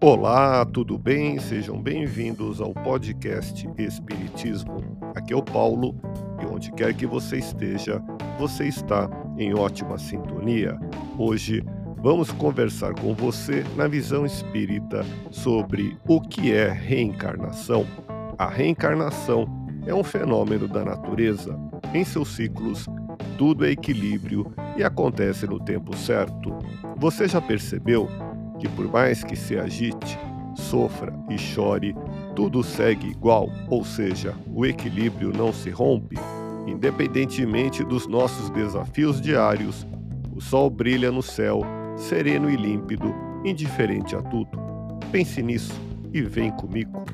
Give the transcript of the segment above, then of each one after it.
Olá, tudo bem? Sejam bem-vindos ao podcast Espiritismo. Aqui é o Paulo e onde quer que você esteja, você está em ótima sintonia. Hoje vamos conversar com você na visão espírita sobre o que é reencarnação. A reencarnação é um fenômeno da natureza. Em seus ciclos, tudo é equilíbrio e acontece no tempo certo. Você já percebeu? Que por mais que se agite, sofra e chore, tudo segue igual, ou seja, o equilíbrio não se rompe. Independentemente dos nossos desafios diários, o sol brilha no céu, sereno e límpido, indiferente a tudo. Pense nisso e vem comigo.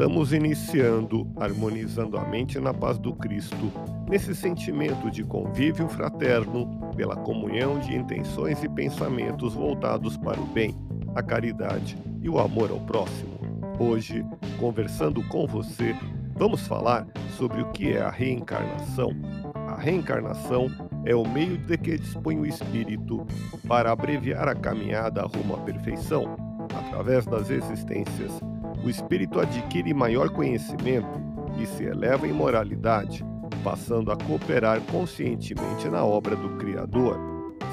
Estamos iniciando harmonizando a mente na paz do Cristo, nesse sentimento de convívio fraterno, pela comunhão de intenções e pensamentos voltados para o bem, a caridade e o amor ao próximo. Hoje, conversando com você, vamos falar sobre o que é a reencarnação. A reencarnação é o meio de que dispõe o espírito para abreviar a caminhada rumo à perfeição, através das existências o espírito adquire maior conhecimento e se eleva em moralidade, passando a cooperar conscientemente na obra do Criador.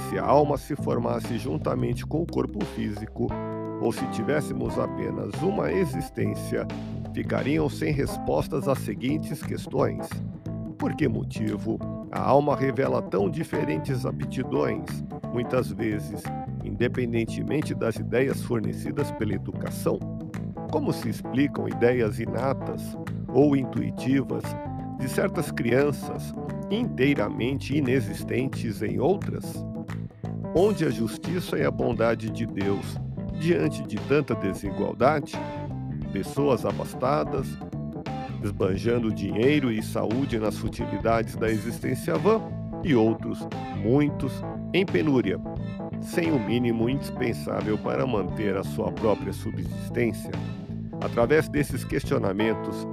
Se a alma se formasse juntamente com o corpo físico, ou se tivéssemos apenas uma existência, ficariam sem respostas às seguintes questões: Por que motivo a alma revela tão diferentes aptidões, muitas vezes, independentemente das ideias fornecidas pela educação? Como se explicam ideias inatas ou intuitivas de certas crianças inteiramente inexistentes em outras? Onde a justiça e a bondade de Deus diante de tanta desigualdade? Pessoas abastadas, esbanjando dinheiro e saúde nas futilidades da existência vã, e outros, muitos, em penúria, sem o mínimo indispensável para manter a sua própria subsistência. Através desses questionamentos,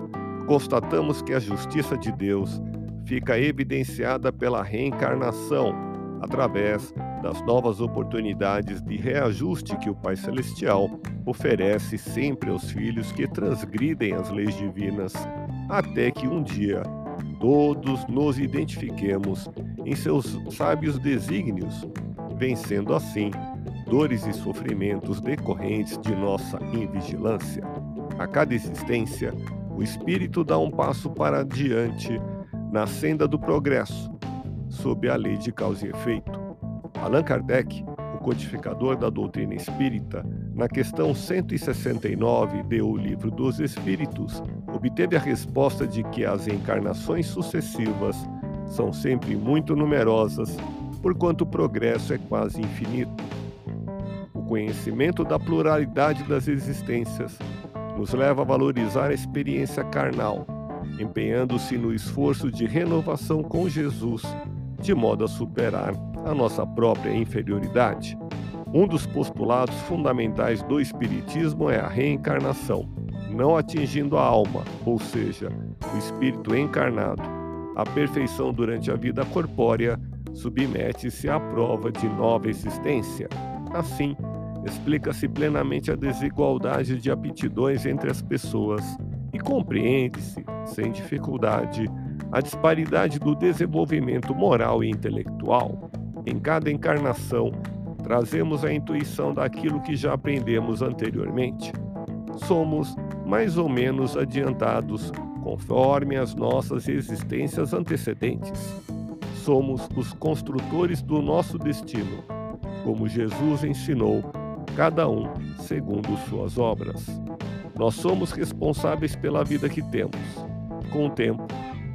constatamos que a justiça de Deus fica evidenciada pela reencarnação, através das novas oportunidades de reajuste que o Pai Celestial oferece sempre aos filhos que transgridem as leis divinas, até que um dia todos nos identifiquemos em seus sábios desígnios, vencendo assim dores e sofrimentos decorrentes de nossa invigilância. A cada existência, o espírito dá um passo para adiante na senda do progresso, sob a lei de causa e efeito. Allan Kardec, o codificador da doutrina espírita, na questão 169 de O Livro dos Espíritos, obteve a resposta de que as encarnações sucessivas são sempre muito numerosas, porquanto o progresso é quase infinito. O conhecimento da pluralidade das existências nos leva a valorizar a experiência carnal, empenhando-se no esforço de renovação com Jesus, de modo a superar a nossa própria inferioridade. Um dos postulados fundamentais do Espiritismo é a reencarnação, não atingindo a alma, ou seja, o espírito encarnado. A perfeição durante a vida corpórea submete-se à prova de nova existência. Assim, explica-se plenamente a desigualdade de aptidões entre as pessoas e compreende-se, sem dificuldade, a disparidade do desenvolvimento moral e intelectual. Em cada encarnação, trazemos a intuição daquilo que já aprendemos anteriormente. Somos mais ou menos adiantados conforme as nossas existências antecedentes. Somos os construtores do nosso destino, como Jesus ensinou cada um segundo suas obras. Nós somos responsáveis pela vida que temos. Com o tempo,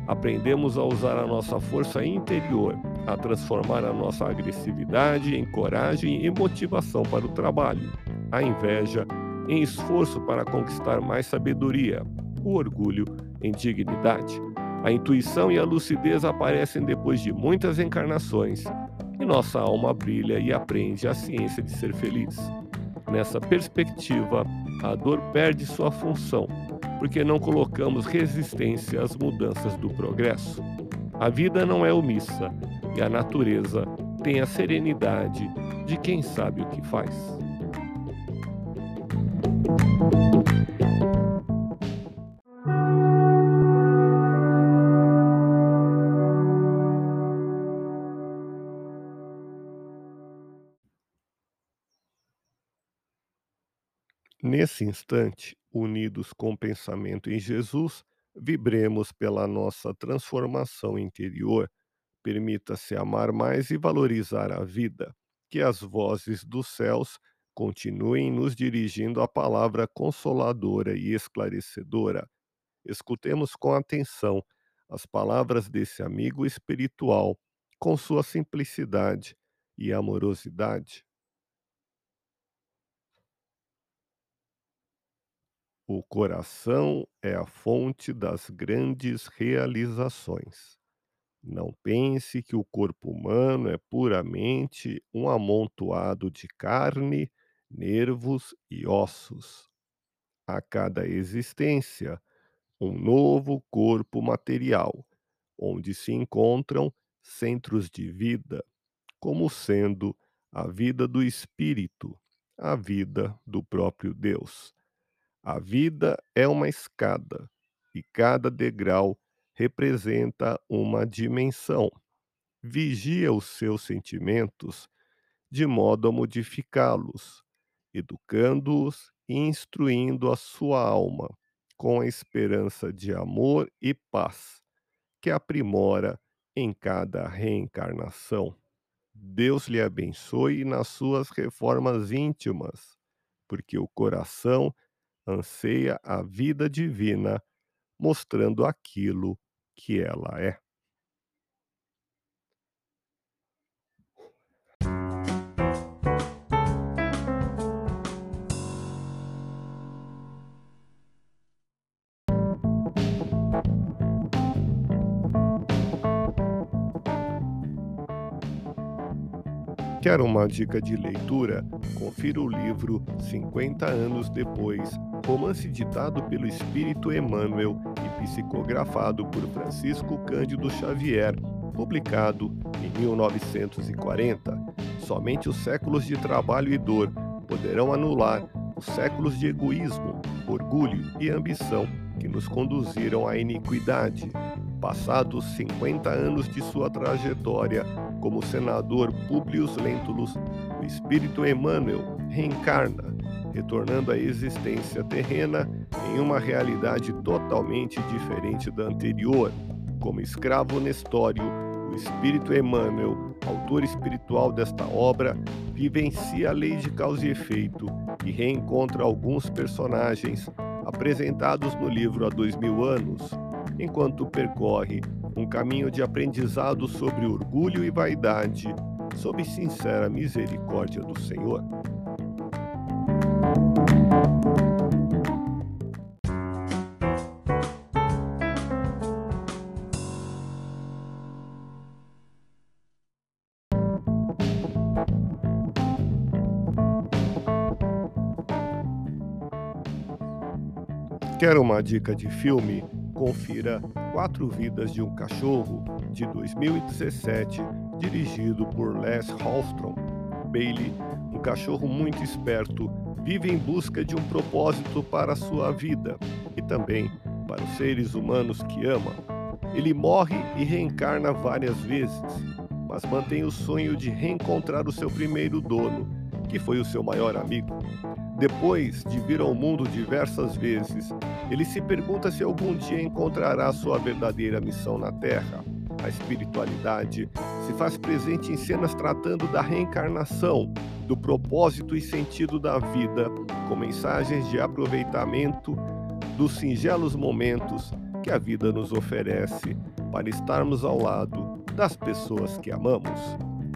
aprendemos a usar a nossa força interior, a transformar a nossa agressividade em coragem e motivação para o trabalho, a inveja em esforço para conquistar mais sabedoria, o orgulho em dignidade. A intuição e a lucidez aparecem depois de muitas encarnações e nossa alma brilha e aprende a ciência de ser feliz. Nessa perspectiva, a dor perde sua função, porque não colocamos resistência às mudanças do progresso. A vida não é omissa e a natureza tem a serenidade de quem sabe o que faz. Nesse instante, unidos com o pensamento em Jesus, vibremos pela nossa transformação interior. Permita-se amar mais e valorizar a vida. Que as vozes dos céus continuem nos dirigindo a palavra consoladora e esclarecedora. Escutemos com atenção as palavras desse amigo espiritual, com sua simplicidade e amorosidade. O coração é a fonte das grandes realizações. Não pense que o corpo humano é puramente um amontoado de carne, nervos e ossos. A cada existência, um novo corpo material, onde se encontram centros de vida, como sendo a vida do espírito, a vida do próprio Deus. A vida é uma escada e cada degrau representa uma dimensão. Vigia os seus sentimentos de modo a modificá-los, educando-os e instruindo a sua alma com a esperança de amor e paz que aprimora em cada reencarnação. Deus lhe abençoe nas suas reformas íntimas, porque o coração anseia a vida divina, mostrando aquilo que ela é. Quer uma dica de leitura? Confira o livro 50 anos depois, romance ditado pelo espírito Emmanuel e psicografado por Francisco Cândido Xavier, publicado em 1940. Somente os séculos de trabalho e dor poderão anular os séculos de egoísmo, orgulho e ambição que nos conduziram à iniquidade. Passados 50 anos de sua trajetória, como senador Publius Lentulus, o espírito Emmanuel reencarna, retornando à existência terrena em uma realidade totalmente diferente da anterior. Como escravo Nestório, o espírito Emmanuel, autor espiritual desta obra, vivencia a lei de causa e efeito e reencontra alguns personagens apresentados no livro há dois mil anos, enquanto percorre um caminho de aprendizado sobre orgulho e vaidade, sob sincera misericórdia do Senhor. Quer uma dica de filme? Confira Quatro Vidas de um Cachorro, de 2017, dirigido por Les Hallstrom. Bailey, um cachorro muito esperto, vive em busca de um propósito para sua vida e também para os seres humanos que ama. Ele morre e reencarna várias vezes, mas mantém o sonho de reencontrar o seu primeiro dono, que foi o seu maior amigo. Depois de vir ao mundo diversas vezes, ele se pergunta se algum dia encontrará sua verdadeira missão na Terra. A espiritualidade se faz presente em cenas tratando da reencarnação, do propósito e sentido da vida, com mensagens de aproveitamento dos singelos momentos que a vida nos oferece para estarmos ao lado das pessoas que amamos.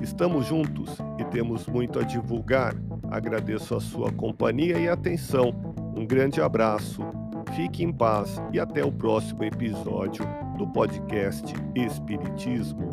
Estamos juntos e temos muito a divulgar Agradeço a sua companhia e atenção. Um grande abraço, fique em paz e até o próximo episódio do podcast Espiritismo.